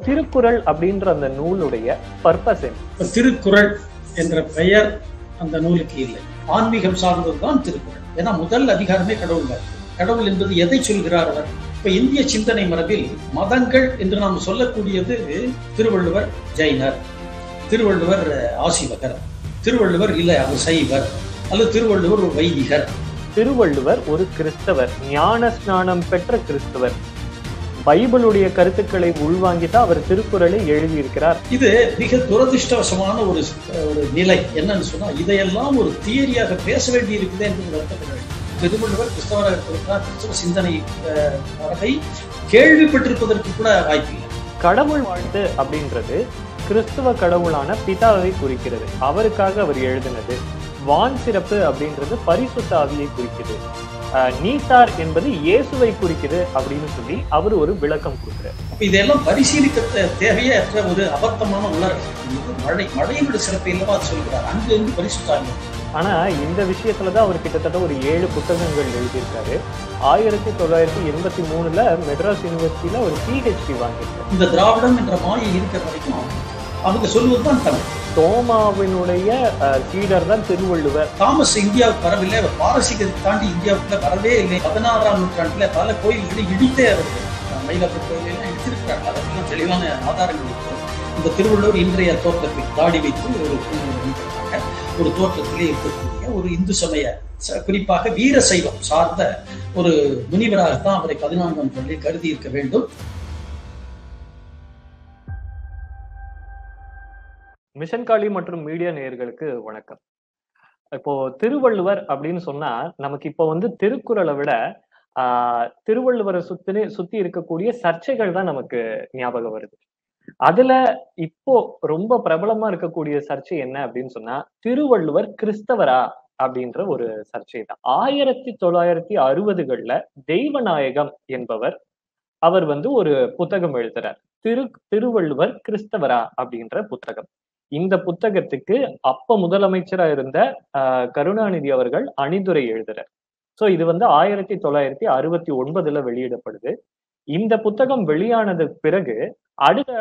திருக்குறள் அப்படின்ற அந்த நூலுடைய பர்பஸ் திருக்குறள் என்ற பெயர் அந்த நூலுக்கு இல்லை. ஆன்மீகம் சார்ந்ததுதான் திருக்குறள். ஏன்னா முதல் அதிகாரமே கடவுள். கடவுள் என்பது எதை சொல்கிறார் அவர்? இப்ப இந்திய சிந்தனை மரபில் மதங்கள் என்று நாம் சொல்லக்கூடியது திருவள்ளுவர் ஜெயினர் திருவள்ளுவர் ஆசிவகர் திருவள்ளுவர் இல்லை அவர் சைவர் அல்லது திருவள்ளுவர் ஒரு வைதிகர். திருவள்ளுவர் ஒரு கிறிஸ்தவர் ஞான ஸ்நானம் பெற்ற கிறிஸ்தவர். பைபிளுடைய கருத்துக்களை உள்வாங்கி தான் அவர் திருக்குறளை எழுதியிருக்கிறார். இது மிக துரதிருஷ்டவசமான ஒரு ஒரு நிலை. என்னன்னு சொன்னா இதையெல்லாம் ஒரு தியரியாக பேச வேண்டி இருக்குது என்று வருத்தப்பட வேண்டும் திருவள்ளுவர் கிறிஸ்தவராக இருக்கிறார் கிறிஸ்தவ சிந்தனை மரபை கேள்விப்பட்டிருப்பதற்கு கூட வாய்ப்பில்லை. கடவுள் வாழ்த்து அப்படின்றது கிறிஸ்துவ கடவுளான பிதாவை குறிக்கிறது. அவருக்காக அவர் எழுதினது. வான் சிறப்பு அப்படின்றது பரிசுத்த ஆவியை குறிக்குது அஹ், நீத்தார் என்பது இயேசுவை குறிக்குது அப்படின்னு சொல்லி அவர் ஒரு விளக்கம் கொடுக்கிறார். அப்ப இதெல்லாம் பரிசீலிக்க தேவையற்ற ஒரு அபத்தமான இது மழை மழையினுடைய சிறப்பை இல்லவா சொல்கிறார். அங்கு இருந்து பரிசுத்தாங்க ஆனா இந்த விஷயத்துல தான் அவர் கிட்டத்தட்ட ஒரு ஏழு புத்தகங்கள் எழுதியிருக்காரு. ஆயிரத்தி தொள்ளாயிரத்தி எண்பத்தி மூணுல மெட்ராஸ் யூனிவர்சிட்டியில ஒரு பிஹெச்டி வாங்கியிருக்காரு. இந்த திராவிடம் என்ற மாயை இருக்கிற வரைக்கும் அவங்க சொல்வதுதான் தமிழ். தோமாவினுடைய சீடர் தான் திருவள்ளுவர். தாமஸ் இந்தியாவுக்கு வரவில்லை பாரசீகத்தை தாண்டி இந்தியாவுக்குள்ள வரவே இல்லை. பதினாறாம் நூற்றாண்டுல பல கோயில்களை இடித்தே அவர்கள் மயிலாப்பூர் கோயிலெல்லாம் இடித்திருக்கிறார்கள். அதற்கெல்லாம் தெளிவான ஆதாரங்கள் இருக்கு. இந்த திருவள்ளுவர் இன்றைய தோற்றத்தை தாடி வைத்து ஒரு ஒரு தோற்றத்திலே இருக்கக்கூடிய ஒரு இந்து சமய குறிப்பாக வீர சைவம் சார்ந்த ஒரு முனிவராகத்தான் அவரை பதினான்காம் கருதி இருக்க வேண்டும். மிஷன் காளி மற்றும் மீடியா நேயர்களுக்கு வணக்கம். இப்போ திருவள்ளுவர் அப்படின்னு சொன்னா நமக்கு இப்போ வந்து திருக்குறளை விட ஆஹ் திருவள்ளுவரை சுத்தி சுத்தி இருக்கக்கூடிய சர்ச்சைகள் தான் நமக்கு ஞாபகம் வருது. அதுல இப்போ ரொம்ப பிரபலமா இருக்கக்கூடிய சர்ச்சை என்ன அப்படின்னு சொன்னா திருவள்ளுவர் கிறிஸ்தவரா அப்படின்ற ஒரு சர்ச்சை தான். ஆயிரத்தி தொள்ளாயிரத்தி அறுபதுகள்ல தெய்வநாயகம் என்பவர் அவர் வந்து ஒரு புத்தகம் எழுதுறார். திரு திருவள்ளுவர் கிறிஸ்தவரா அப்படின்ற புத்தகம். இந்த புத்தகத்துக்கு அப்ப முதலமைச்சரா இருந்த ஆஹ், கருணாநிதி அவர்கள் அணிந்துரை எழுதுறார். சோ இது வந்து ஆயிரத்தி தொள்ளாயிரத்தி அறுபத்தி ஒன்பதுல வெளியிடப்படுது. இந்த புத்தகம் வெளியானது பிறகு அடுத்த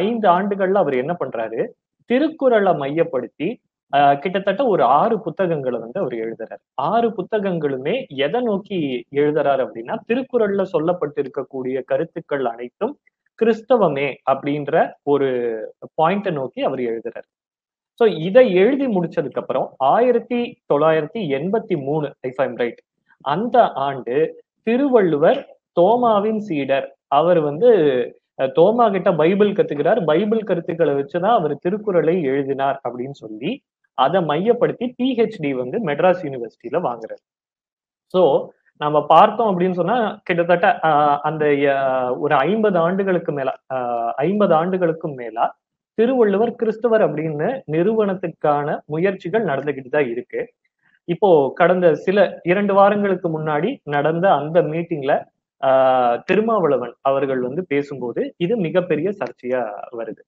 ஐந்து ஆண்டுகள்ல அவர் என்ன பண்றாரு? திருக்குறளை மையப்படுத்தி ஆஹ், கிட்டத்தட்ட ஒரு ஆறு புத்தகங்களை வந்து அவர் எழுதுறாரு. ஆறு புத்தகங்களுமே எதை நோக்கி எழுதுறாரு அப்படின்னா திருக்குறள்ல சொல்லப்பட்டிருக்கக்கூடிய கருத்துக்கள் அனைத்தும் கிறிஸ்தவமே அப்படின்ற ஒரு பாயிண்ட நோக்கி அவர் எழுதுறாரு. சோ இதை எழுதி முடிச்சதுக்கு அப்புறம் ஆயிரத்தி தொள்ளாயிரத்தி எண்பத்தி மூணு ஐஃப் ஐம் ரைட் அந்த ஆண்டு திருவள்ளுவர் தோமாவின் சீடர் அவர் வந்து தோமா கிட்ட பைபிள் கத்துக்கிறார். பைபிள் கருத்துக்களை வச்சுதான் அவர் திருக்குறளை எழுதினார் அப்படின்னு சொல்லி அதை மையப்படுத்தி பிஹெச்டி வந்து மெட்ராஸ் யூனிவர்சிட்டியில வாங்குறாரு. சோ நம்ம பார்த்தோம் அப்படின்னு சொன்னா கிட்டத்தட்ட ஆஹ், அந்த ஆஹ், ஒரு ஐம்பது ஆண்டுகளுக்கு மேல ஐம்பது ஆண்டுகளுக்கும் மேலா திருவள்ளுவர் கிறிஸ்தவர் அப்படின்னு நிறுவனத்துக்கான முயற்சிகள் நடந்துகிட்டு தான் இருக்கு. இப்போ கடந்த சில இரண்டு வாரங்களுக்கு முன்னாடி நடந்த அந்த மீட்டிங்ல ஆஹ் திருமாவளவன் அவர்கள் வந்து பேசும்போது இது மிகப்பெரிய சர்ச்சையா வருது.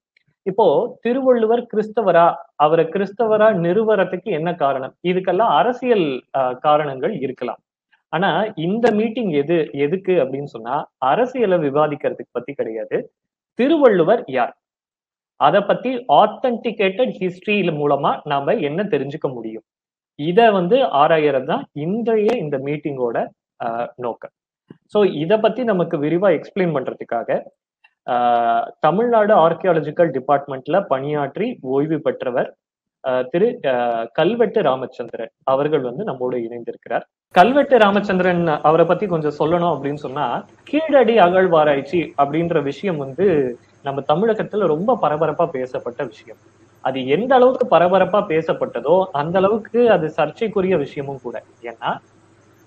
இப்போ திருவள்ளுவர் கிறிஸ்தவரா? அவரை கிறிஸ்தவரா நிறுவறதுக்கு என்ன காரணம்? இதுக்கெல்லாம் அரசியல் ஆஹ் காரணங்கள் இருக்கலாம். ஆனா இந்த மீட்டிங் எது எதுக்கு அப்படின்னு சொன்னா அரசியலை விவாதிக்கிறதுக்கு பத்தி கிடையாது. திருவள்ளுவர் யார்? அதை பத்தி ஆத்தன்டிகேட்டட் ஹிஸ்டரி மூலமா நாம என்ன தெரிஞ்சுக்க முடியும்? இத வந்து ஆராயறது தான் இன்றைய இந்த மீட்டிங்கோட நோக்கம். ஸோ இத பத்தி நமக்கு விரிவா எக்ஸ்பிளைன் பண்றதுக்காக ஆஹ், தமிழ்நாடு ஆர்கியாலஜிக்கல் டிபார்ட்மெண்ட்ல பணியாற்றி ஓய்வு பெற்றவர் திரு கல்வெட்டு ராமச்சந்திரன் அவர்கள் வந்து நம்மோடு இணைந்திருக்கிறார். கல்வெட்டு ராமச்சந்திரன் அவரை பத்தி கொஞ்சம் சொல்லணும் அப்படின்னு சொன்னா கீழடி அகழ்வாராய்ச்சி அப்படின்ற விஷயம் வந்து நம்ம தமிழகத்துல ரொம்ப பரபரப்பா பேசப்பட்ட விஷயம். அது எந்த அளவுக்கு பரபரப்பா பேசப்பட்டதோ அந்த அளவுக்கு அது சர்ச்சைக்குரிய விஷயமும் கூட. ஏன்னா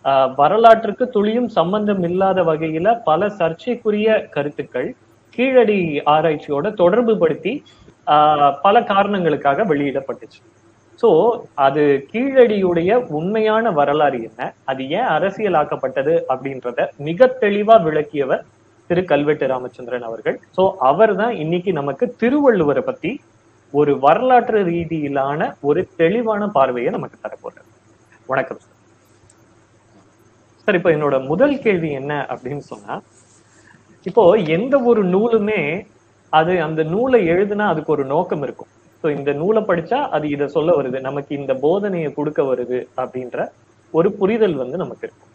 ஆஹ், வரலாற்றுக்கு துளியும் சம்பந்தம் இல்லாத வகையில பல சர்ச்சைக்குரிய கருத்துக்கள் கீழடி ஆராய்ச்சியோட தொடர்பு படுத்தி பல காரணங்களுக்காக வெளியிடப்பட்டுச்சு. ஸோ அது கீழடியுடைய உண்மையான வரலாறு என்ன? அது ஏன் அரசியலாக்கப்பட்டது அப்படின்றத மிக தெளிவா விளக்கியவர் திரு கல்வெட்டு ராமச்சந்திரன் அவர்கள். ஸோ அவர் தான் இன்னைக்கு நமக்கு திருவள்ளுவரை பத்தி ஒரு வரலாற்று ரீதியிலான ஒரு தெளிவான பார்வையை நமக்கு தரப்போறார் வணக்கம் சார் சார் இப்போ என்னோட முதல் கேள்வி என்ன அப்படின்னு சொன்னா இப்போ எந்த ஒரு நூலுமே அது அந்த நூலை எழுதுனா அதுக்கு ஒரு நோக்கம் இருக்கும். ஸோ இந்த நூலை படிச்சா அது இதை சொல்ல வருது. நமக்கு இந்த போதனையை கொடுக்க வருது அப்படின்ற ஒரு புரிதல் வந்து நமக்கு இருக்கும்.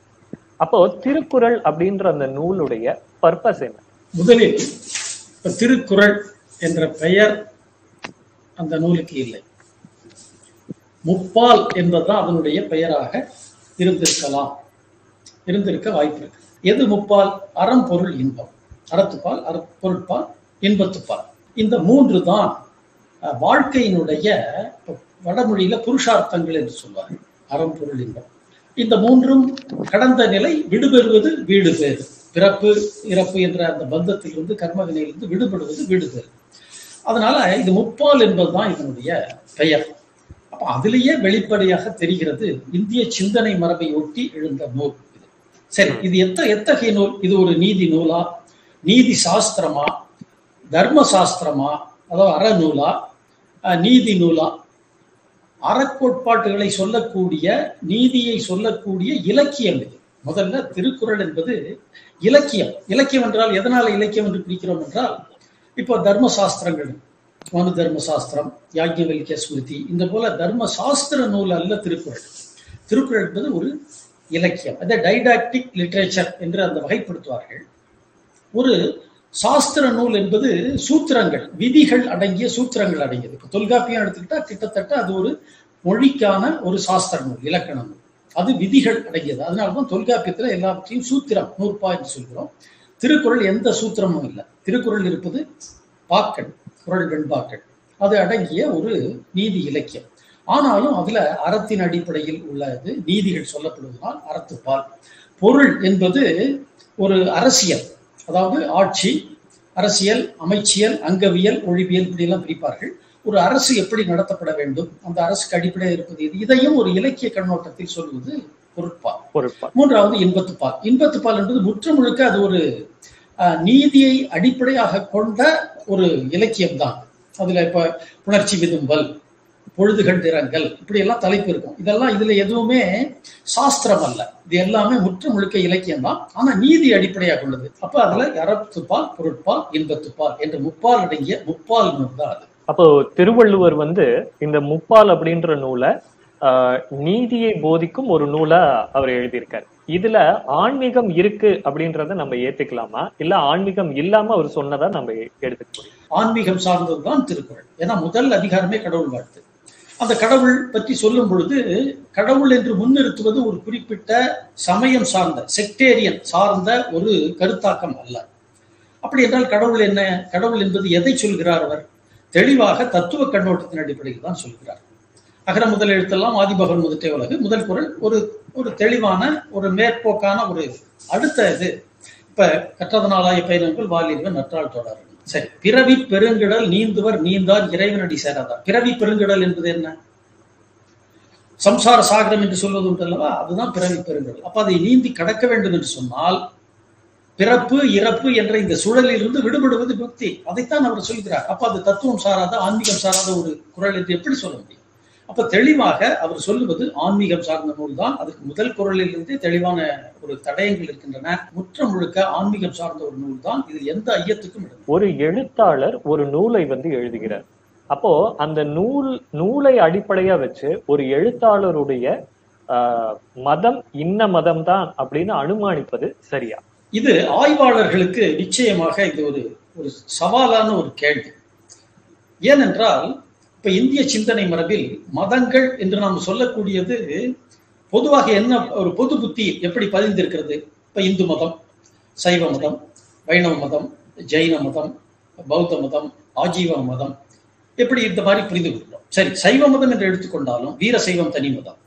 அப்போ திருக்குறள் அப்படின்ற அந்த நூலுடைய பர்பஸ் என்ன? முதலில் திருக்குறள் என்ற பெயர் அந்த நூலுக்கு இல்லை. முப்பால் என்பதுதான் அதனுடைய பெயராக இருந்திருக்கலாம். இருந்திருக்க வாய்ப்பு இருக்கு. எது முப்பால்? அறம் பொருள் இன்பம். அறத்துப்பால் அற பொருட்பால் இன்பத்துப்பார். இந்த மூன்று தான் வாழ்க்கையினுடைய வடமொழியில புருஷார்த்தங்கள் என்று சொல்வார்கள். அறம் பொருள் இன்பம். இந்த மூன்றும் கடந்த நிலை விடுபெறுவது வீடு பேறு. பிறப்பு இறப்பு என்ற அந்த பந்தத்திலிருந்து கர்ம வினையிலிருந்து விடுபடுவது வீடு பேறு. அதனால இது முப்பால் என்பதுதான் இதனுடைய பெயர். அப்ப அதுலேயே வெளிப்படையாக தெரிகிறது இந்திய சிந்தனை மரபை ஒட்டி எழுந்த நூல் சரி இது எத்த எத்தகைய நூல்? இது ஒரு நீதி நூலா? நீதி சாஸ்திரமா? தர்ம சாஸ்திரமா அதாவது அறநூலா அஹ், நீதி நூலா? அறக்கோட்பாட்டுகளை சொல்லக்கூடிய நீதியை சொல்லக்கூடிய இலக்கியம் இது. முதல்ல திருக்குறள் என்பது இலக்கியம். இலக்கியம் என்றால் எதனால் இலக்கியம் என்று பிரிக்கிறோம் என்றால் இப்போ தர்ம சாஸ்திரங்கள் மனு தர்ம சாஸ்திரம் ஸ்மிருதி இந்த போல தர்ம சாஸ்திர நூல் அல்ல திருக்குறள். திருக்குறள் என்பது ஒரு இலக்கியம். அதை டைடாக்டிக் லிட்ரேச்சர் என்று அந்த வகைப்படுத்துவார்கள். ஒரு சாஸ்திர நூல் என்பது சூத்திரங்கள் விதிகள் அடங்கிய சூத்திரங்கள் அடங்கியது. தொல்காப்பியம் எடுத்துக்கிட்டா கிட்டத்தட்ட அது ஒரு மொழிக்கான ஒரு சாஸ்திர நூல் இலக்கண நூல். அது விதிகள் அடங்கியது. அதனாலதான் தொல்காப்பியத்துல எல்லாவற்றையும் சூத்திரம் நூற்பா என்று சொல்கிறோம். திருக்குறள் எந்த சூத்திரமும் இல்லை. திருக்குறள் இருப்பது பாக்கள் குரல் வெண்பாக்கள். அது அடங்கிய ஒரு நீதி இலக்கியம். ஆனாலும் அதுல அறத்தின் அடிப்படையில் உள்ளது. நீதிகள் சொல்லப்படுவதால் அறத்துப்பால். பொருள் என்பது ஒரு அரசியல். அதாவது ஆட்சி அரசியல் அமைச்சியல் அங்கவியல் ஒழிவியல் இப்படியெல்லாம் பிரிப்பார்கள். ஒரு அரசு எப்படி நடத்தப்பட வேண்டும்? அந்த அரசுக்கு அடிப்படையாக இருப்பது இது இதையும் ஒரு இலக்கிய கண்ணோட்டத்தில் சொல்வது பொருட்பால். பொருட்பால். மூன்றாவது இன்பத்துப்பால். இன்பத்துப்பால் என்பது முற்று முழுக்க அது ஒரு அஹ், நீதியை அடிப்படையாக கொண்ட ஒரு இலக்கியம் தான் அதுல இப்ப புணர்ச்சி விதும்பல் பொழுதுகள் திறங்கள் இப்படி எல்லாம் தலைப்பு இருக்கும். இதெல்லாம் இதுல எதுவுமே சாஸ்திரம் அல்ல. இது எல்லாமே முற்று முழுக்க இலக்கியம் தான். ஆனா நீதி அடிப்படையாக உள்ளது. அப்ப அதுல அறத்துப்பால் பொருட்பால் இன்பத்துப்பால் என்ற முப்பால் அடங்கிய முப்பால் நூல் தான் அது. அப்போ திருவள்ளுவர் வந்து இந்த முப்பால் அப்படின்ற நூலை ஆஹ், நீதியை போதிக்கும் ஒரு நூலா அவர் எழுதியிருக்காரு. இதுல ஆன்மீகம் இருக்கு அப்படின்றத நம்ம ஏத்துக்கலாமா? இல்ல ஆன்மீகம் இல்லாம அவர் சொன்னதா நம்ம எடுத்துக்க முடியும்? ஆன்மீகம் சார்ந்ததுதான் திருக்குறள். ஏன்னா முதல் அதிகாரமே கடவுள் வாழ்த்து. அந்த கடவுள் பற்றி சொல்லும் பொழுது கடவுள் என்று முன்னிறுத்துவது ஒரு குறிப்பிட்ட சமயம் சார்ந்த செக்டேரியன் சார்ந்த ஒரு கருத்தாக்கம் அல்ல. அப்படி என்றால் கடவுள் என்ன கடவுள் என்பது எதை சொல்கிறார் அவர்? தெளிவாக தத்துவ கண்ணோட்டத்தின் அடிப்படையில் தான் சொல்கிறார். அகர முதல் எழுத்தெல்லாம் ஆதிபகன் முதட்டே உலகு முதல் குரல் ஒரு ஒரு தெளிவான ஒரு மேற்போக்கான ஒரு அடுத்த இது. இப்ப கற்றதனாலாய பயணங்கள் வாலிபன் நற்றால் தொடர். சரி பிறவி பெருங்கிடல் நீந்துவர் நீந்தார் இறைவனடி சேராதார். பிறவி பெருங்கிடல் என்பது என்ன? சம்சார சாகரம் என்று சொல்வது உண்டு அல்லவா? அதுதான் பிறவி பெருங்கடல். அப்ப அதை நீந்தி கடக்க வேண்டும் என்று சொன்னால் பிறப்பு இறப்பு என்ற இந்த சூழலில் இருந்து விடுபடுவது பக்தி. அதைத்தான் அவர் சொல்கிறார். அப்ப அது தத்துவம் சாராத ஆன்மீகம் சாராத ஒரு குரல் என்று எப்படி சொல்ல முடியும்? அப்ப தெளிவாக அவர் சொல்லுவது ஆன்மீகம் சார்ந்த நூல் தான் அதுக்கு முதல் குரலில் இருந்து தெளிவான ஒரு தடயங்கள் இருக்கின்றன. முற்ற முழுக்க ஆன்மீகம் சார்ந்த ஒரு நூல் தான் இது எந்த ஐயத்துக்கும் ஒரு எழுத்தாளர் ஒரு நூலை வந்து எழுதுகிறார். அப்போ அந்த நூல் நூலை அடிப்படையா வச்சு ஒரு எழுத்தாளருடைய மதம் இன்ன மதம் தான் அப்படின்னு அனுமானிப்பது சரியா? இது ஆய்வாளர்களுக்கு நிச்சயமாக இது ஒரு ஒரு சவாலான ஒரு கேள்வி. ஏனென்றால் இப்ப இந்திய சிந்தனை மரபில் மதங்கள் என்று நாம் சொல்லக்கூடியது பொதுவாக என்ன ஒரு பொது புத்தி எப்படி பதிந்திருக்கிறது? இப்ப இந்து மதம் சைவ மதம் வைணவ மதம் ஜெயின மதம் பௌத்த மதம் ஆஜீவ மதம். எப்படி இந்த மாதிரி புரிந்து கொள்கிறோம்? சரி சைவ மதம் என்று எடுத்துக்கொண்டாலும் வீர சைவம் தனி மதம்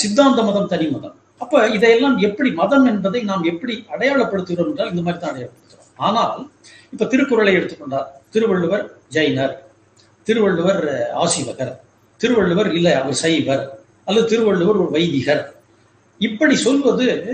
சித்தாந்த மதம் தனி மதம். அப்ப இதையெல்லாம் எப்படி மதம் என்பதை நாம் எப்படி அடையாளப்படுத்துகிறோம் என்றால் இந்த மாதிரி தான் அடையாளப்படுத்துகிறோம். ஆனால் இப்ப திருக்குறளை எடுத்துக்கொண்டார் திருவள்ளுவர் ஜெயினர் திருவள்ளுவர் ஆசிவகர். திருவள்ளுவர் இல்ல அவர் சைவர். அல்லது திருவள்ளுவர் ஒரு வைதிகர். இப்படி சொல்வது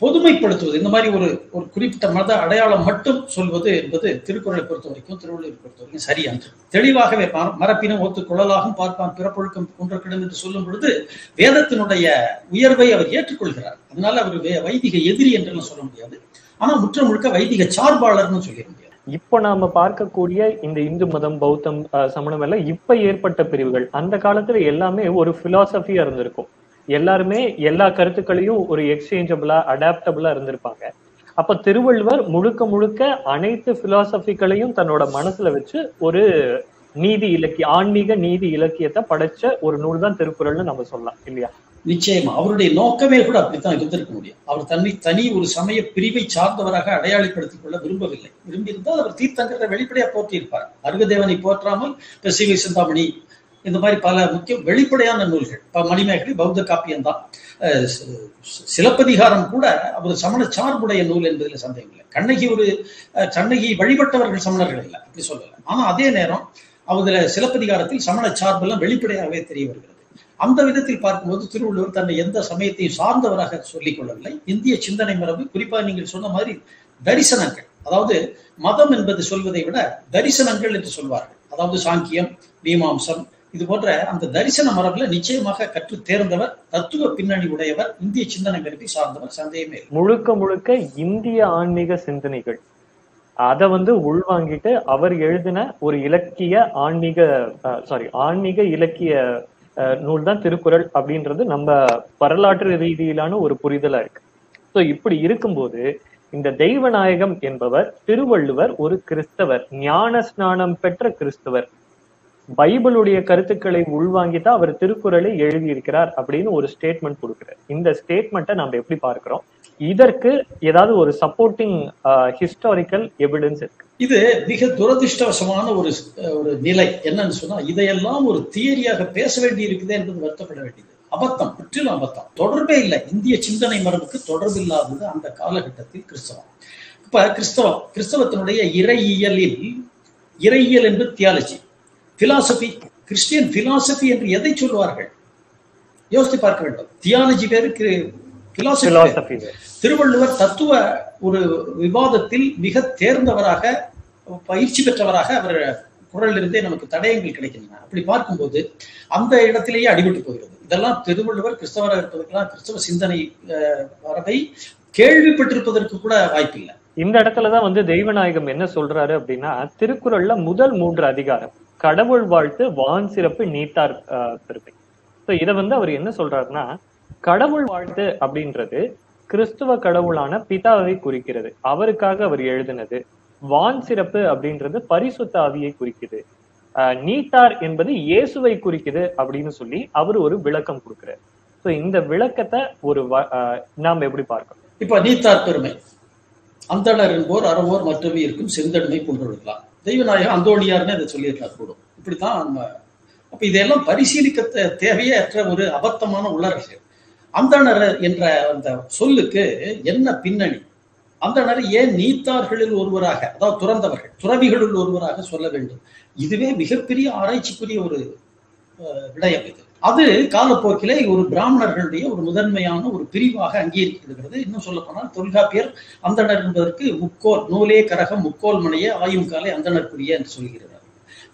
பொதுமைப்படுத்துவது. இந்த மாதிரி ஒரு ஒரு குறிப்பிட்ட மத அடையாளம் மட்டும் சொல்வது என்பது திருக்குறளை பொறுத்த வரைக்கும் திருவள்ளுவர் பொறுத்த வரைக்கும் சரியன்று தெளிவாகவே மர- ஒத்து குழலாகவும் பார்ப்பான் பிறப்பொழுக்கம் குன்றக்கிடம் என்று சொல்லும் பொழுது வேதத்தினுடைய உயர்வை அவர் ஏற்றுக்கொள்கிறார். அதனால அவர் வே- வைதிக எதிரி என்றெல்லாம் சொல்ல முடியாது. ஆனா முற்ற முழுக்க வைதிக சார்பாளர்னு சொல்லியிருந்தார். இப்ப நாம பார்க்கக்கூடிய இந்த இந்து மதம் பௌத்தம் அஹ், சமணம் எல்லாம் இப்ப ஏற்பட்ட பிரிவுகள். அந்த காலத்துல எல்லாமே ஒரு பிலாசபியா இருந்திருக்கும். எல்லாருமே எல்லா கருத்துக்களையும் ஒரு எக்ஸ்சேஞ்சபிளா அடாப்டபிளா இருந்திருப்பாங்க. அப்ப திருவள்ளுவர் முழுக்க முழுக்க அனைத்து பிலாசபிகளையும் தன்னோட மனசுல வச்சு ஒரு நீதி இலக்கிய ஆன்மீக நீதி இலக்கியத்தை படைச்ச ஒரு நூல் தான் திருக்குறள்னு நம்ம சொல்லலாம் இல்லையா? நிச்சயமா. அவருடைய நோக்கமே கூட அப்படித்தான் இருந்திருக்க முடியும். அவர் தன்னை தனி ஒரு சமய பிரிவை சார்ந்தவராக அடையாளப்படுத்திக் கொள்ள விரும்பவில்லை. விரும்பியிருந்தால் அவர் தீர்த்தங்கரை வெளிப்படையா போற்றியிருப்பார். அருகதேவனை போற்றாமல் இப்ப சிந்தாமணி இந்த மாதிரி பல முக்கிய வெளிப்படையான நூல்கள். இப்ப மணிமேகலை பௌத்த காப்பியம் தான் சிலப்பதிகாரம் கூட அவர் சமண சார்புடைய நூல் என்பதில் சந்தேகம் இல்லை. கண்ணகி ஒரு அஹ், கண்ணகி வழிபட்டவர்கள் சமணர்கள் இல்லை அப்படி சொல்லல. ஆனா அதே நேரம் அவதுல சிலப்பதிகாரத்தில் சமண சார்பெல்லாம் வெளிப்படையாகவே தெரிய வருகிறது. அந்த விதத்தில் பார்க்கும்போது திருவள்ளுவர் தன்னை எந்த சமயத்தையும் சார்ந்தவராக சொல்லிக் கொள்ளவில்லை இந்திய சிந்தனை மரபு குறிப்பா நீங்கள் சொன்ன மாதிரி தரிசனங்கள். அதாவது மதம் என்பது சொல்வதை விட தரிசனங்கள் என்று சொல்வார்கள். அதாவது சாங்கியம் மீமாம்சம் இது போன்ற அந்த தரிசன மரபுல நிச்சயமாக கற்று தேர்ந்தவர் தத்துவ பின்னணி உடையவர் இந்திய சிந்தனை மரபை சார்ந்தவர் சந்தேகமே முழுக்க முழுக்க இந்திய ஆன்மீக சிந்தனைகள். அதை வந்து உள்வாங்கிட்டு அவர் எழுதின ஒரு இலக்கிய ஆன்மீக சாரி ஆன்மீக இலக்கிய நூல் தான் திருக்குறள் அப்படின்றது நம்ம வரலாற்று ரீதியிலான ஒரு புரிதலா இருக்கு. ஸோ இப்படி இருக்கும்போது இந்த தெய்வநாயகம் என்பவர் திருவள்ளுவர் ஒரு கிறிஸ்தவர் ஞான ஸ்நானம் பெற்ற கிறிஸ்தவர். பைபிளுடைய கருத்துக்களை உள்வாங்கி தான் அவர் திருக்குறளை எழுதியிருக்கிறார் அப்படின்னு ஒரு ஸ்டேட்மெண்ட் கொடுக்கிறார். இந்த ஸ்டேட்மெண்ட்டை நம்ம எப்படி பார்க்கிறோம்? இதற்கு ஏதாவது ஒரு சப்போர்ட்டிங் ஹிஸ்டாரிக்கல் எவிடன்ஸ் இருக்கு. இது மிக துரதிருஷ்டவசமான ஒரு ஒரு நிலை. என்னன்னு சொன்னா இதையெல்லாம் ஒரு தியரியாக பேச வேண்டி இருக்குது என்பது வருத்தப்பட வேண்டியது. அபத்தம் முற்றிலும் அபத்தம். தொடர்பே இல்லை. இந்திய சிந்தனை மரபுக்கு தொடர்பு இல்லாதது அந்த காலகட்டத்தில் கிறிஸ்தவம். இப்ப கிறிஸ்தவம் கிறிஸ்தவத்தினுடைய இறையியலில் இறையியல் என்பது தியாலஜி பிலாசபி கிறிஸ்டியன் பிலாசபி என்று எதை சொல்வார்கள் யோசித்து பார்க்க வேண்டும். தியாலஜி வேறு திருவள்ளுவர் தத்துவ ஒரு விவாதத்தில் மிக தேர்ந்தவராக பயிற்சி பெற்றவராக அவர் குரலிலிருந்தே நமக்கு தடயங்கள் கிடைக்கின்றன. அப்படி பார்க்கும்போது அந்த இடத்திலேயே அடிபட்டு போகிறது. இதெல்லாம் திருவள்ளுவர் கிறிஸ்தவராக இருப்பதற்கெல்லாம் கிறிஸ்தவ சிந்தனை வரவை கேள்விப்பட்டிருப்பதற்கு கூட வாய்ப்பில்லை. இந்த இடத்துலதான் வந்து தெய்வநாயகம் என்ன சொல்றாரு அப்படின்னா திருக்குறள்ல முதல் மூன்று அதிகாரம் கடவுள் வாழ்த்து வான் சிறப்பு நீத்தார் சோ இத வந்து அவர் என்ன சொல்றாருன்னா கடவுள் வாழ்த்து அப்படின்றது கிறிஸ்துவ கடவுளான பிதாவை குறிக்கிறது. அவருக்காக அவர் எழுதினது. வான் சிறப்பு அப்படின்றது பரிசுத்த ஆவியை குறிக்குது. அஹ், நீத்தார் என்பது இயேசுவை குறிக்குது அப்படின்னு சொல்லி அவர் ஒரு விளக்கம் கொடுக்கிறார். சோ இந்த விளக்கத்தை ஒரு வ- அஹ், நாம் எப்படி பார்க்கணும்? இப்ப நீத்தார் பெருமை. அந்தனர் என்போர் அறவோர் மற்றவை இருக்கும் செந்தன்மை கொண்டிருக்கலாம் தெய்வநாயகம் அந்தோணியார்னு இதை சொல்லியிருக்கலாம் கூடும் இப்படித்தான் நம்ம அப்ப இதெல்லாம் பரிசீலிக்க தேவையற்ற ஒரு அபத்தமான உளறல்கள் அந்தணர் என்ற அந்த சொல்லுக்கு என்ன பின்னணி? அந்தணர் ஏன் நீத்தார்களில் ஒருவராக அதாவது துறந்தவர்கள் துறவிகளுள் ஒருவராக சொல்ல வேண்டும்? இதுவே மிகப்பெரிய ஆராய்ச்சிக்குரிய ஒரு விடயம் இது. அது காலப்போக்கிலே ஒரு பிராமணர்களுடைய ஒரு முதன்மையான ஒரு பிரிவாக அங்கீகரிக்கப்படுகிறது. இன்னும் சொல்ல போனால் தொல்காப்பியர் அந்தணர் என்பதற்கு முக்கோல் நூலே கரகம் முக்கோல் மனையே ஆயும் காலை அந்தணர்க்குரிய என்று சொல்கிறார்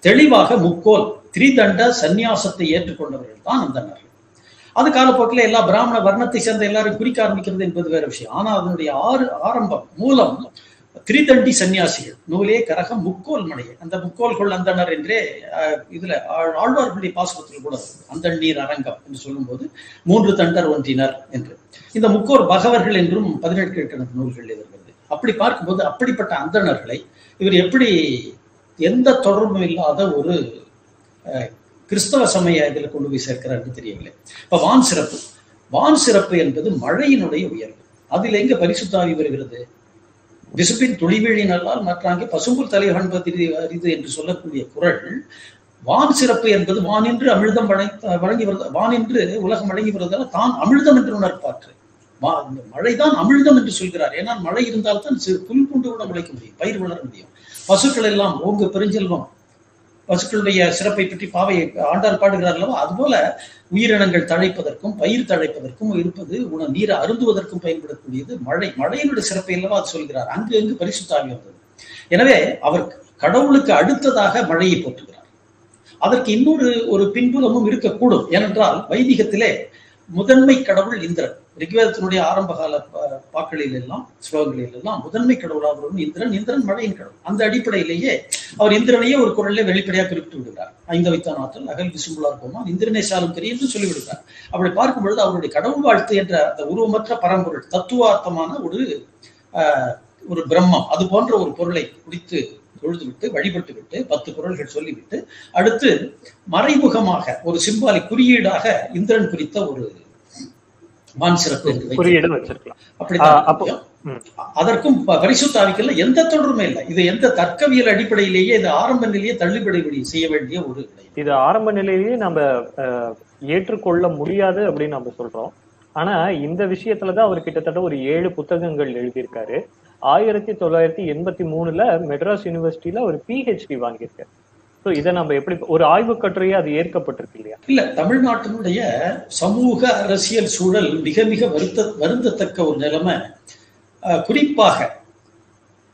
தெளிவாக முக்கோல் திரிதண்ட சந்நியாசத்தை ஏற்றுக்கொண்டவர்கள் தான் அந்தனர் அது காலப்போக்கில் எல்லா பிராமண வர்ணத்தை சேர்ந்த எல்லாரும் குறிக்க ஆரம்பிக்கிறது என்பது வேற விஷயம். ஆனா அதனுடைய ஆறு ஆரம்பம் மூலம் திரிதண்டி சன்னியாசிகள் நூலே கரகம் முக்கோல் மனையை அந்த முக்கோல்கள் அந்தணர் என்றே இதுல ஆழ்வார்களுடைய பாசுரத்தில் கூட அந்த நீர் அரங்கம் என்று சொல்லும்போது மூன்று தண்டர் ஒன்றினர் என்று. இந்த முக்கோர் பகவர்கள் என்றும் பதினெட்டு கீழ்கணக்கு நூல்களில் வருகிறது. அப்படி பார்க்கும்போது அப்படிப்பட்ட அந்தணர்களை இவர் எப்படி எந்த தொடர்பும் இல்லாத ஒரு அஹ், கிறிஸ்தவ சமய இதில் கொண்டு போய் சேர்க்கிறார்னு தெரியவில்லை. இப்ப வான் சிறப்பு. வான் சிறப்பு என்பது மழையினுடைய உயர்வு. அதில் எங்க பரிசுத்தாவி வருகிறது? விசுப்பின் துளிவெளி நல்லால் மற்றாங்க பசும்புல் தலைவன் அரிது என்று சொல்லக்கூடிய குரல் வான் சிறப்பு என்பது வான் என்று அமிழ்தம் வழங்கி வருது வான் என்று உலகம் வழங்கி வருவதால் தான் அமிழ்தம் என்று உணர்ப்பாற்று. இந்த மழைதான் அமிழ்தம் என்று சொல்கிறார். ஏன்னா மழை இருந்தால்தான் சிறு புல் பூண்டு கூட முளைக்க முடியும் பயிர் வளர முடியும். பசுக்கள் எல்லாம் ஓங்கு பெருஞ்செல்வம் பசுக்களுடைய சிறப்பை பற்றி பாவை ஆண்டார் பாடுகிறார் அல்லவா? அதுபோல உயிரினங்கள் தழைப்பதற்கும் பயிர் தழைப்பதற்கும் இருப்பது உண நீரை அருந்துவதற்கும் பயன்படக்கூடியது. மழை மழையினுடைய சிறப்பை அல்லவா அது சொல்கிறார். அங்கு அங்கு பரிசுத்தாவி வந்தது. எனவே அவர் கடவுளுக்கு அடுத்ததாக மழையை போற்றுகிறார். அதற்கு இன்னொரு ஒரு பின்புலமும் இருக்கக்கூடும். ஏனென்றால் வைதிகத்திலே முதன்மை கடவுள் இந்திரன். ரிக்வேதத்தினுடைய ஆரம்ப கால பாக்களில் எல்லாம் ஸ்லோகங்களில் எல்லாம் முதன்மை கடவுளாக இந்திரன். இந்திரன் மழையின் கடவுள். அந்த அடிப்படையிலேயே அவர் இந்திரனையே ஒரு குரல்ல வெளிப்படையாக குறிப்பிட்டு விடுகிறார். ஐந்தவைத்தான் ஆற்றல் அகல் விசும்புலா போமா இந்திரனை சாலும் தெரியும் என்று சொல்லிவிடுகிறார். அப்படி பார்க்கும் பொழுது அவருடைய கடவுள் வாழ்த்து என்ற அந்த உருவமற்ற பரம்பொருள் தத்துவார்த்தமான ஒரு ஆஹ், ஒரு பிரம்மம் அது போன்ற ஒரு பொருளை குடித்து தொழுது விட்டு வழிபட்டு விட்டு பத்து குரல்கள் சொல்லிவிட்டு அடுத்து மறைமுகமாக ஒரு சிம்பாலி குறியீடாக இந்திரன் குறித்த ஒரு வான் சிறப்பு என்று வைத்து- குறியீடு வச்சிருக்கலாம் அப்படித்தான் ஆஹ் அப்போ- முடியும். ம். அதற்கும் ப- பரிசுத்த ஆவிக்கல்ல எந்த தொடர்புமே இல்லை இது எந்த தர்க்கவியல் அடிப்படையிலேயே இது ஆரம்ப நிலையே தள்ளுபடி செய்ய வேண்டிய ஒரு. இது ஆரம்ப நிலையிலேயே நம்ம ஏற்றுக்கொள்ள முடியாது அப்படின்னு நம்ம சொல்றோம் ஆனா இந்த விஷயத்துலதான் அவர் கிட்டத்தட்ட ஒரு ஏழு புத்தகங்கள் எழுதியிருக்காரு ஆயிரத்தி தொள்ளாயிரத்தி எண்பத்தி மூணுல மெட்ராஸ் யுனிவர்சிட்டியில ஒரு பிஹெச்டி வாங்கியிருக்காரு ஸோ இதை நம்ம எப்படி ஒரு ஆய்வு கட்டுரையே அது ஏற்கப்பட்டிருக்கு இல்லையா? இல்ல தமிழ்நாட்டினுடைய சமூக அரசியல் சூழல் மிக மிக வருத்த வருந்தத்தக்க ஒரு நிலைமை. குறிப்பாக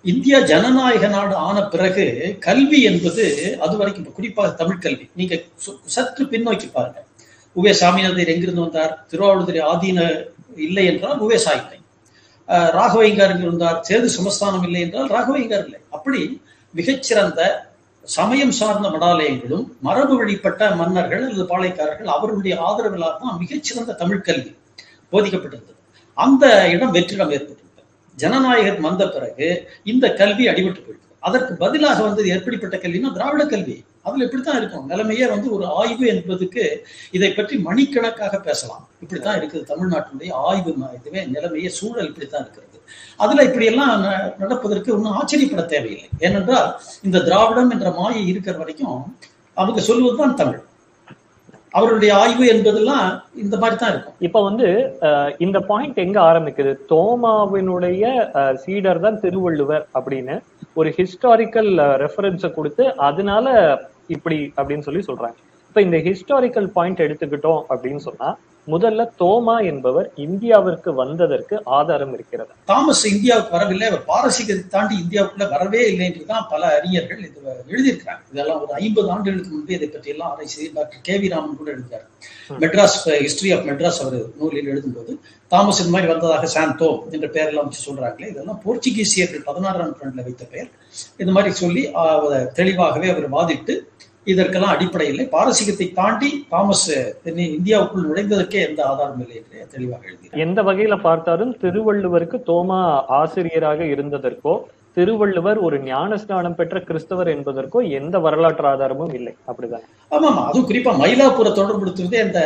இந்தியா ஜனநாயக நாடு ஆன பிறகு கல்வி என்பது அது வரைக்கும் குறிப்பாக தமிழ் கல்வி. நீங்க சற்று பின்னோக்கி பாருங்க. உவே சாமிநாதர் எங்கிருந்து வந்தார்? திருவாவூர்துறை ஆதீன இல்லை என்றால் உவே சா இல்லை. ராகவையங்கார் எங்க இருந்தார் சேது சமஸ்தானம் இல்லை என்றால் ராகவையங்கார் இல்லை. அப்படி மிகச்சிறந்த சமயம் சார்ந்த மடாலயங்களும் மரபு வழிப்பட்ட மன்னர்கள் அல்லது பாளையக்காரர்கள் அவர்களுடைய ஆதரவிலாக தான் மிகச்சிறந்த தமிழ் கல்வி போதிக்கப்பட்டிருந்தது. அந்த இடம் வெற்றிடம் ஏற்பட்டிருந்தது. ஜனநாயகம் வந்த பிறகு இந்த கல்வி அடிபட்டு போயிட்டு அதற்கு பதிலாக வந்தது எப்படிப்பட்ட கல்வினா திராவிட கல்வி. அதுல இப்படித்தான் இருக்கும். நிலைமையே வந்து ஒரு ஆய்வு என்பதுக்கு இதை பற்றி மணிக்கணக்காக பேசலாம். இப்படித்தான் இருக்குது தமிழ்நாட்டினுடைய ஆய்வு இதுவே நிலைமையே சூழல் இப்படித்தான் இருக்கிறது அதுல இப்படியெல்லாம் ந- நடப்பதற்கு ஒன்றும் ஆச்சரியப்பட தேவையில்லை. ஏனென்றால் இந்த திராவிடம் என்ற மாயை இருக்கிற வரைக்கும் அவங்க சொல்வதுதான் தமிழ். அவருடைய ஆய்வு என்பதெல்லாம் இந்த மாதிரி தான் இருக்கும். இப்ப வந்து இந்த பாயிண்ட் எங்க ஆரம்பிக்குது? தோமாவினுடைய சீடர் தான் திருவள்ளுவர் அப்படின்னு ஒரு ஹிஸ்டாரிக்கல் ரெஃபரன்ஸை கொடுத்து அதனால இப்படி அப்படின்னு சொல்லி சொல்றாங்க. இப்ப இந்த ஹிஸ்டாரிக்கல் பாயிண்ட் எடுத்துக்கிட்டோம் அப்படின்னு சொன்னா முதல்ல தோமா என்பவர் இந்தியாவிற்கு வந்ததற்கு ஆதாரம் இருக்கிறது. தாமஸ் இந்தியாவுக்கு வரவில்லை அவர் பாரசீகத்தை தாண்டி இந்தியாவுக்குள்ள வரவே இல்லை என்றுதான் பல அறிஞர்கள் இது எழுதியிருக்கிறாங்க. இதெல்லாம் ஒரு ஐம்பது ஆண்டுகளுக்கு முன்பே இதை பற்றி எல்லாம் ஆராய்ச்சி டாக்டர் கே வி ராமன் கூட எழுதினார் மெட்ராஸ் ஹிஸ்டரி ஆஃப் மெட்ராஸ் அவர் நூலில் எழுதும்போது தாமஸ் இந்த மாதிரி வந்ததாக சாந்தோ என்ற பெயரெல்லாம் வச்சு சொல்றாங்களே இதெல்லாம் போர்ச்சுகீசியர்கள் பதினாறாம் நூற்றாண்டுல வைத்த பெயர். இந்த மாதிரி சொல்லி தெளிவாகவே அவர் வாதிட்டு இதற்கெல்லாம் அடிப்படை இல்லை. பாரசீகத்தை தாண்டி தாமஸ் இந்தியாவுக்குள் நுழைந்ததற்கே எந்த ஆதாரமும் இல்லை என்று தெளிவாக எழுதினார் எந்த வகையில பார்த்தாலும் திருவள்ளுவருக்கு தோமா ஆசிரியராக இருந்ததற்கோ திருவள்ளுவர் ஒரு ஞானஸ்நானம் பெற்ற கிறிஸ்தவர் என்பதற்கோ எந்த வரலாற்று ஆதாரமும் இல்லை. அப்படிதான். ஆமா ஆமா அதுவும் குறிப்பா மயிலாப்பூரை தொடர்புபடுத்துவதே அந்த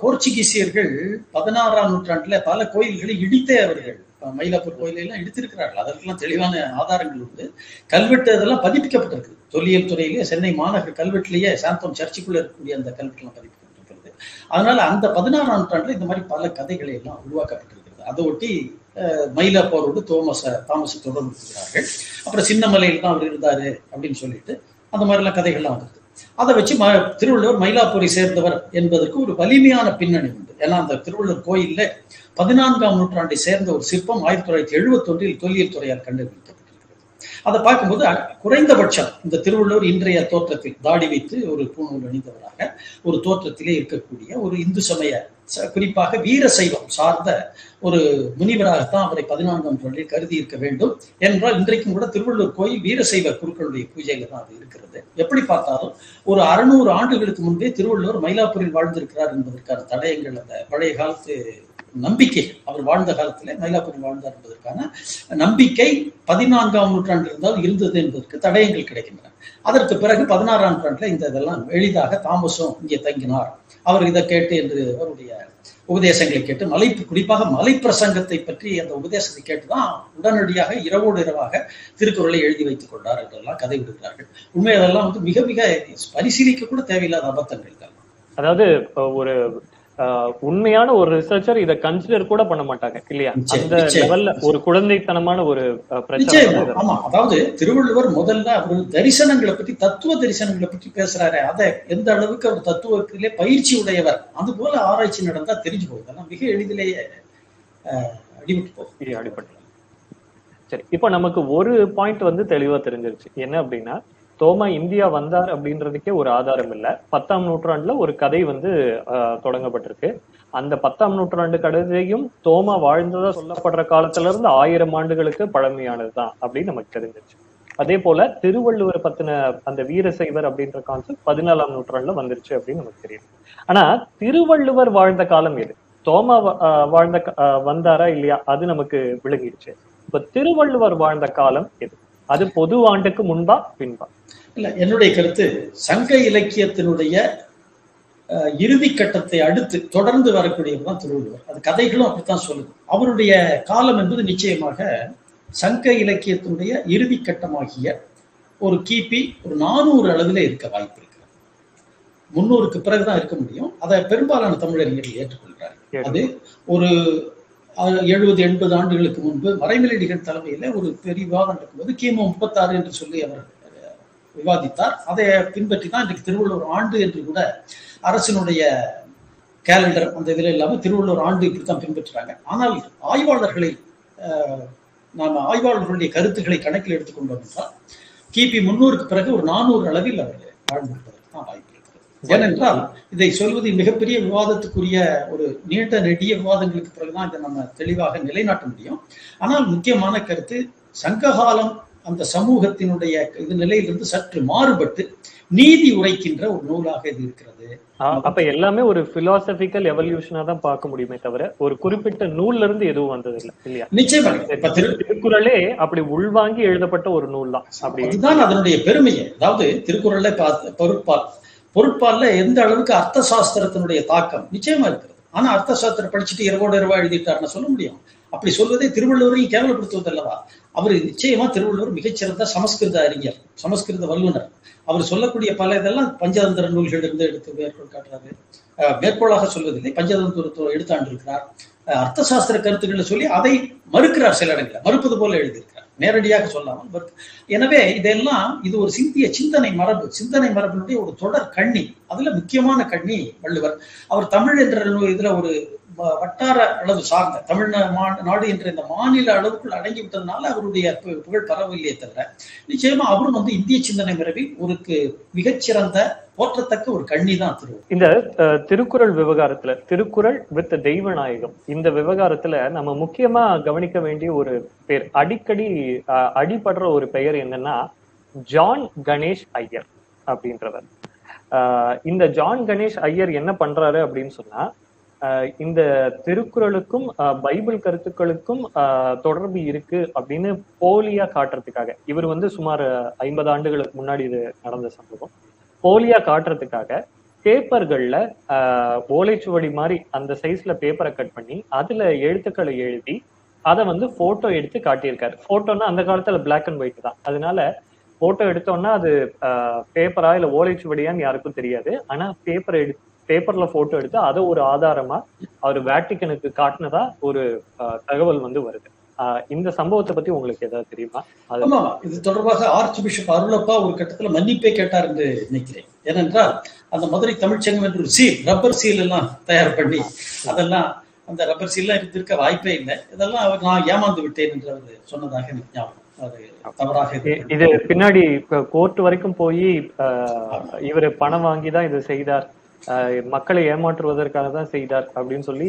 போர்ச்சுகீசியர்கள் பதினாறாம் நூற்றாண்டுல பல கோயில்களை இடித்தே அவர்கள் மயிலாப்பூர் கோயிலெல்லாம் எடுத்திருக்கிறார்கள் அதற்கெல்லாம் தெளிவான ஆதாரங்கள் உண்டு கல்வெட்டு அதெல்லாம் பதிப்பிக்கப்பட்டிருக்கு. தொல்லியல் துறையிலே சென்னை மாநகர் கல்வெட்டுலேயே சாந்தோம் சர்ச்சுக்குள்ள இருக்கக்கூடிய அந்த கல்வெட்டுலாம் பதிப்பிக்கப்பட்டிருக்கிறது. அதனால அந்த பதினாறாம் நூற்றாண்டுல இந்த மாதிரி பல கதைகளை எல்லாம் உருவாக்கப்பட்டிருக்கிறது. அதை ஒட்டி அஹ், மயிலாப்பூரோடு தோமஸ் தாமஸ் இருக்கிறார்கள் அப்புறம் சின்னமலையில் தான் அவர் இருந்தாரு அப்படின்னு சொல்லிட்டு அந்த மாதிரிலாம் கதைகள்லாம் வந்திருக்கு. அதை வச்சு ம திருவள்ளுவர் மயிலாப்பூரை சேர்ந்தவர் என்பதற்கு ஒரு வலிமையான பின்னணி உண்டு. ஏன்னா அந்த திருவள்ளுவர் கோயில்ல பதினான்காம் நூற்றாண்டை சேர்ந்த ஒரு சிற்பம் ஆயிரத்தி தொள்ளாயிரத்தி எழுபத்தி ஒன்றில் தொல்லியல் துறையால் கண்டுபிடிக்கப்பட்டிருக்கிறது. அதை பார்க்கும்போது குறைந்தபட்சம் இந்த திருவள்ளுவர் இன்றைய தோற்றத்தில் தாடி வைத்து ஒரு பூணூல் அணிந்தவராக ஒரு தோற்றத்திலே இருக்கக்கூடிய ஒரு இந்து சமய குறிப்பாக வீர சைவம் சார்ந்த ஒரு முனிவராகத்தான் அவரை பதினான்காம் நூற்றாண்டில் கருதி இருக்க வேண்டும். என்றால் இன்றைக்கும் கூட திருவள்ளூர் கோயில் வீரசைவ குருக்களுடைய பூஜையில தான் அது இருக்கிறது. எப்படி பார்த்தாலும் ஒரு அறுநூறு ஆண்டுகளுக்கு முன்பே திருவள்ளுவர் மயிலாப்பூரில் வாழ்ந்திருக்கிறார் என்பதற்கான தடயங்கள் அந்த பழைய காலத்து நம்பிக்கை அவர் வாழ்ந்த காலத்தில் மயிலாப்பூரில் வாழ்ந்தார் என்பதற்கான நம்பிக்கை பதினான்காம் நூற்றாண்டு இருந்தால் இருந்தது என்பதற்கு தடயங்கள் கிடைக்கின்றன. அதற்கு பிறகு பதினாறாம் நூற்றாண்டுல இந்த இதெல்லாம் எளிதாக தாமசம் இங்கே தங்கினார். அவர் இதை கேட்டு என்று அவருடைய உபதேசங்களை கேட்டு மலை குறிப்பாக மலை பிரசங்கத்தை பற்றி அந்த உபதேசத்தை கேட்டுதான் உடனடியாக இரவோடு இரவாக திருக்குறளை எழுதி வைத்துக் கொண்டார் என்றெல்லாம் கதை விடுகிறார்கள். உண்மை அதெல்லாம் வந்து மிக மிக பரிசீலிக்க கூட தேவையில்லாத அபத்தங்கள் தான். அதாவது ஒரு உண்மையான ஒரு ரிசர்ச்சர் இதை கன்சிடர் கூட பண்ண மாட்டாங்க இல்லையா? அந்த. லெவல்ல ஒரு குழந்தைத்தனமான ஒரு பிரச்சனை. ஆமா அதாவது திருவள்ளுவர் முதல்ல அவர் தரிசனங்களை பற்றி தத்துவ தரிசனங்களை பற்றி பேசுறாரு. அதை எந்த அளவுக்கு அவர் தத்துவத்திலே பயிற்சி உடையவர் அது போல ஆராய்ச்சி நடந்தா தெரிஞ்சு போகுது. அதெல்லாம் மிக எளிதிலேயே அடிபட்டு போகும் இது அடிப்படை சரி இப்போ நமக்கு ஒரு பாயிண்ட் வந்து தெளிவா தெரிஞ்சிருச்சு. என்ன அப்படின்னா தோமா இந்தியா வந்தார் அப்படின்றதுக்கே ஒரு ஆதாரம் இல்ல. பத்தாம் நூற்றாண்டுல ஒரு கதை வந்து ஆஹ், தொடங்கப்பட்டிருக்கு. அந்த பத்தாம் நூற்றாண்டு கதையும் தோமா வாழ்ந்ததா சொல்லப்படுற காலத்துல இருந்து ஆயிரம் ஆண்டுகளுக்கு பழமையானதுதான் அப்படின்னு நமக்கு தெரிஞ்சிச்சு அதே போல திருவள்ளுவர் பத்தின அந்த வீரசைவர் அப்படின்ற கான்செப்ட் பதினாலாம் நூற்றாண்டுல வந்துருச்சு அப்படின்னு நமக்கு தெரியும் ஆனா திருவள்ளுவர் வாழ்ந்த காலம் எது? தோமா ஆஹ் வாழ்ந்த வந்தாரா இல்லையா? அது நமக்கு விளங்கிடுச்சு இப்ப திருவள்ளுவர் வாழ்ந்த காலம் எது? அது பொது ஆண்டுக்கு முன்பா பின்பா? இல்ல என்னுடைய கருத்து சங்க இலக்கியத்தினுடைய இறுதி கட்டத்தை அடுத்து தொடர்ந்து வரக்கூடியதுதான் திருவள்ளுவர். அது கதைகளும் அப்படித்தான் சொல்லுது. அவருடைய காலம் என்பது நிச்சயமாக சங்க இலக்கியத்தினுடைய இறுதி கட்டமாகிய ஒரு கிபி ஒரு நானூறு அளவில் இருக்க வாய்ப்பு இருக்கு. முன்னூறுக்கு பிறகுதான் இருக்க முடியும். அதை பெரும்பாலான தமிழறிஞர்கள் ஏற்றுக்கொள்கிறார்கள். அது ஒரு எழுபது எண்பது ஆண்டுகளுக்கு முன்பு மறைமலடிகள் தலைமையில ஒரு பெரிய விவாதம் நடக்கும்போது கிமு முப்பத்தாறு என்று சொல்லி அவர் விவாதித்தார். அதை பின்பற்றி தான் இன்றைக்கு திருவள்ளுவர் ஆண்டு என்று கூட அரசினுடைய கேலண்டர் அந்த இதில் இல்லாமல் திருவள்ளுவர் ஆண்டு இப்படித்தான் பின்பற்றுறாங்க. ஆனால் ஆய்வாளர்களை நாம் நாம ஆய்வாளர்களுடைய கருத்துக்களை கணக்கில் எடுத்துக்கொண்டோம் என்றால் கிபி முன்னூறுக்கு பிறகு ஒரு நானூறு அளவில் அவர் வாழ்ந்திருப்பதற்கு தான் வாய்ப்பு இருக்கிறது. ஏனென்றால் இதை சொல்வது மிகப்பெரிய விவாதத்துக்குரிய ஒரு நீண்ட நெடிய விவாதங்களுக்கு பிறகுதான் இதை நம்ம தெளிவாக நிலைநாட்ட முடியும். ஆனால் முக்கியமான கருத்து சங்ககாலம் அந்த சமூகத்தினுடைய இது நிலையிலிருந்து சற்று மாறுபட்டு நீதி உரைக்கின்ற ஒரு நூலாக இது இருக்கிறது. அப்ப எல்லாமே ஒரு பிலாசபிக்கல் எவல்யூஷனா தான் பார்க்க முடியுமே தவிர ஒரு குறிப்பிட்ட நூல்ல இருந்து எதுவும் வந்தது இல்ல இல்லையா? திரு திருக்குறளே அப்படி உள்வாங்கி எழுதப்பட்ட ஒரு நூல் தான் அப்படி. அதுதான் அதனுடைய பெருமையே. அதாவது திருக்குறள்ல பார்த்த பொருட்பால் பொருட்பால்ல எந்த அளவுக்கு அர்த்த சாஸ்திரத்தினுடைய தாக்கம் நிச்சயமா இருக்கிறது. ஆனா அர்த்த சாஸ்திரம் படிச்சுட்டு இரவோட இரவா எழுதிட்டாருன்னு சொல்ல முடியும். அப்படி சொல்வதே திருவள்ளுவரையும் கேவலப்படுத்துவது அல்லவா? அவர் நிச்சயமா திருவள்ளுவர் மிகச்சிறந்த சமஸ்கிருத அறிஞர் சமஸ்கிருத வல்லுநர். அவர் சொல்லக்கூடிய பல இதெல்லாம் பஞ்சதந்திர நூல்கள் இருந்து எடுத்து மேற்கோள் காட்டுறாரு. மேற்கோளாக சொல்வதில்லை பஞ்சதந்திரத்தை எடுத்தாண்டு இருக்கிறார் அர்த்த சாஸ்திர கருத்துக்களை சொல்லி அதை மறுக்கிறார் சில இடங்களில். மறுப்பது போல எழுதியிருக்கிறார். நேரடியாக சொல்லாமல் மறுக்க எனவே இதெல்லாம் இது ஒரு சிந்திய சிந்தனை மரபு. சிந்தனை மரபினுடைய ஒரு தொடர் கண்ணி. அதுல முக்கியமான கண்ணி வள்ளுவர். அவர் தமிழ் என்ற இதுல ஒரு வட்டார அளவு சார்ந்த தமிழ்நாடு நாடு என்ற இந்த மாநில அளவுக்குள் அடங்கி விட்டதுனால அவருடைய புகழ் பரவவில்லையே தவிர நிச்சயமா அவரும் வந்து இந்திய சிந்தனை மரபில் ஒரு மிகச்சிறந்த போற்றத்தக்க ஒரு கண்ணி தான் திருவள்ளுவர் இந்த திருக்குறள் விவகாரத்துல திருக்குறள் வித் தெய்வநாயகம் இந்த விவகாரத்துல நம்ம முக்கியமா கவனிக்க வேண்டிய ஒரு பேர் அடிக்கடி அஹ், அடிபடுற ஒரு பெயர் என்னன்னா ஜான் கணேஷ் ஐயர் அப்படின்றவர். இந்த ஜான் கணேஷ் ஐயர் என்ன பண்றாரு அப்படின்னு சொன்னா இந்த திருக்குறளுக்கும் பைபிள் கருத்துக்களுக்கும் தொடர்பு இருக்கு அப்படின்னு போலியா காட்டுறதுக்காக. இவர் வந்து சுமார் ஐம்பது ஆண்டுகளுக்கு முன்னாடி இது நடந்த சம்பவம். போலியா காட்டுறதுக்காக பேப்பர்கள்ல ஆஹ், ஓலைச்சுவடி மாதிரி அந்த சைஸ்ல பேப்பரை கட் பண்ணி அதுல எழுத்துக்களை எழுதி அதை வந்து போட்டோ எடுத்து காட்டியிருக்காரு. போட்டோன்னா அந்த காலத்துல பிளாக் அண்ட் ஒயிட் தான். அதனால போட்டோ எடுத்தோம்னா அது பேப்பரா இல்ல ஓலைச்சுவடியான்னு யாருக்கும் தெரியாது. ஆனா பேப்பரை எடுத்து பேப்பர்ல போட்டோ எடுத்து அதை ஒரு ஆதாரமா அவர் வேட்டிக்கனுக்கு காட்டினதா ஒரு தகவல் வந்து வருது. இந்த சம்பவத்தை பத்தி உங்களுக்கு ஏதாவது தெரியுமா? ஆமா இது தொடர்பாக ஆர்ச் பிஷப் அருளப்பா ஒரு கட்டத்துல மன்னிப்பே கேட்டார் என்று நினைக்கிறேன். ஏனென்றால் அந்த மதுரை தமிழ்ச்சங்கம் என்று ஒரு சீல் ரப்பர் சீல் எல்லாம் தயார் பண்ணி அதெல்லாம் அந்த ரப்பர் சீல்லாம் இருந்திருக்க வாய்ப்பே இல்லை. இதெல்லாம் அவர் நான் ஏமாந்து விட்டேன் என்று அவர் சொன்னதாக எனக்கு ஞாபகம். இது பின்னாடி கோர்ட் வரைக்கும் போய் இவர் பணம் வாங்கி தான் இதை செய்தார். மக்களை ஏமாற்றுவதற்காக தான் செய்தார் அப்படின்னு சொல்லி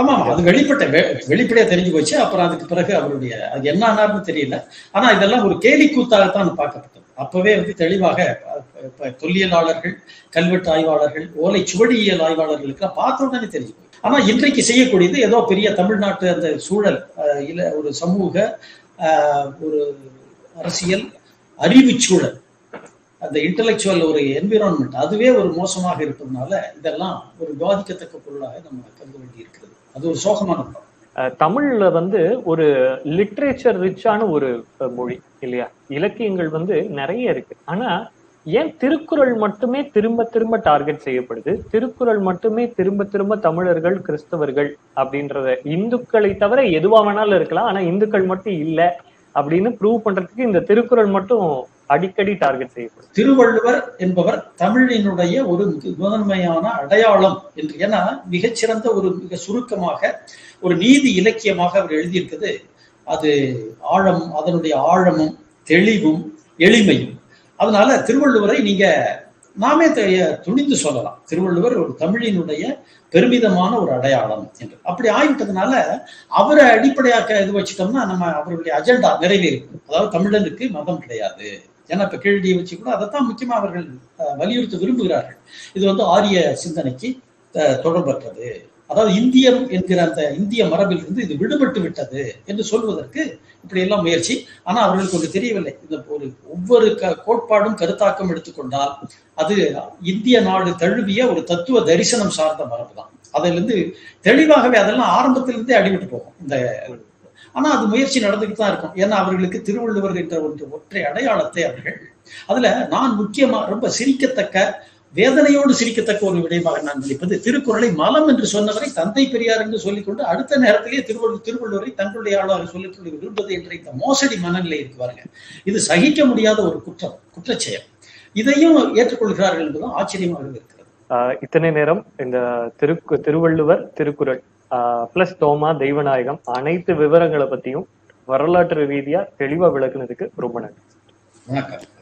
ஆமா அது வெளிப்பட்ட வெளிப்படையா தெரிஞ்சு போச்சு. அப்புறம் அதுக்கு பிறகு அவருடைய அது என்ன ஆனார்னு தெரியல. ஆனா இதெல்லாம் ஒரு கேலி கூத்தாகத்தான் பார்க்கப்பட்டது. அப்பவே வந்து தெளிவாக தொல்லியலாளர்கள் கல்வெட்டு ஆய்வாளர்கள் ஓலை சுவடியியல் ஆய்வாளர்களுக்கு பார்த்த உடனே தெரிஞ்சு போச்சு. ஆனா இன்றைக்கு செய்யக்கூடியது ஏதோ பெரிய தமிழ்நாட்டு அந்த சூழல் இல்ல ஒரு சமூக ஒரு அரசியல் அறிவு சூழல். அந்த இன்டலெக்சுவல் ஒரு என்விரான்மெண்ட் அதுவே ஒரு மோசமாக இருப்பதனால இதெல்லாம் ஒரு விவாதிக்கத்தக்க பொருளாக நம்ம கருத வேண்டி இருக்கிறது அது ஒரு சோகமான படம். தமிழ்ல வந்து ஒரு லிட்ரேச்சர் ரிச்சான ஒரு மொழி இல்லையா? இலக்கியங்கள் வந்து நிறைய இருக்கு. ஆனா ஏன் திருக்குறள் மட்டுமே திரும்ப திரும்ப டார்கெட் செய்யப்படுது? திருக்குறள் மட்டுமே திரும்ப திரும்ப தமிழர்கள் கிறிஸ்தவர்கள் அப்படின்றத இந்துக்களை தவிர எதுவா வேணாலும் இருக்கலாம். ஆனா இந்துக்கள் மட்டும் இல்ல அப்படின்னு ப்ரூவ் பண்றதுக்கு இந்த திருக்குறள் மட்டும் அடிக்கடி டார்கெட் செய்யப்படும். திருவள்ளுவர் என்பவர் தமிழினுடைய ஒரு முதன்மையான அடையாளம் என்று. ஏன்னா மிகச்சிறந்த ஒரு மிக சுருக்கமாக ஒரு நீதி இலக்கியமாக அவர் எழுதியிருக்கிறது. அது ஆழம் அதனுடைய ஆழமும் தெளிவும் எளிமையும். அதனால திருவள்ளுவரை நீங்க நாமே துணிந்து சொல்லலாம். திருவள்ளுவர் ஒரு தமிழினுடைய பெருமிதமான ஒரு அடையாளம் என்று. அப்படி ஆகிவிட்டதுனால அவரை அடிப்படையாக்க இது வச்சுட்டோம்னா நம்ம அவருடைய அஜெண்டா நிறைவேறும் அதாவது தமிழனுக்கு மதம் கிடையாது. ஏன்னா இப்ப கேள்வியை வச்சு கூட அதைத்தான் முக்கியமா அவர்கள் வலியுறுத்த விரும்புகிறார்கள். இது வந்து ஆரிய சிந்தனைக்கு தொடர்பற்றது. அதாவது இந்தியம் என்கிற அந்த இந்திய மரபில் இருந்து இது விடுபட்டு விட்டது என்று சொல்வதற்கு இப்படி எல்லாம் முயற்சி. ஆனா அவர்களுக்கு ஒன்று தெரியவில்லை. இந்த ஒரு ஒவ்வொரு க- கோட்பாடும் கருத்தாக்கம் எடுத்துக்கொண்டால் அது இந்திய நாடு தழுவிய ஒரு தத்துவ தரிசனம் சார்ந்த மரபு தான் அதிலிருந்து தெளிவாகவே அதெல்லாம் ஆரம்பத்திலிருந்தே அடிபட்டு போகும். இந்த ஆனா அது முயற்சி நடந்துகிட்டு தான் இருக்கும். ஏன்னா அவர்களுக்கு திருவள்ளுவர் என்ற ஒன்று ஒற்றை அடையாளத்தை அவர்கள் அதுல நான் முக்கியமா ரொம்ப சிரிக்கத்தக்க வேதனையோடு சிரிக்கத்தக்க ஒரு விடயமாக நான் நினைப்பது திருக்குறளை மலம் என்று சொன்னவரை தந்தை பெரியார் என்று சொல்லிக்கொண்டு அடுத்த நேரத்திலே திருவள்ளுவர் திருவள்ளுவரை தங்களுடைய ஆளாக சொல்லிக் விரும்புவது என்ற இந்த மோசடி மனநிலை இருக்குவாருங்க இது சகிக்க முடியாத ஒரு குற்றம் குற்றச்செயல். இதையும் ஏற்றுக்கொள்கிறார்கள் என்பதும் ஆச்சரியமாக இருக்கிறது. இத்தனை நேரம் இந்த திரு திருவள்ளுவர் திருக்குறள் பிளஸ் தோமா தெய்வநாயகம் அனைத்து விவரங்களை பத்தியும் வரலாற்று ரீதியா தெளிவா விளக்குனதுக்கு ரொம்ப நன்றி. வணக்கம்.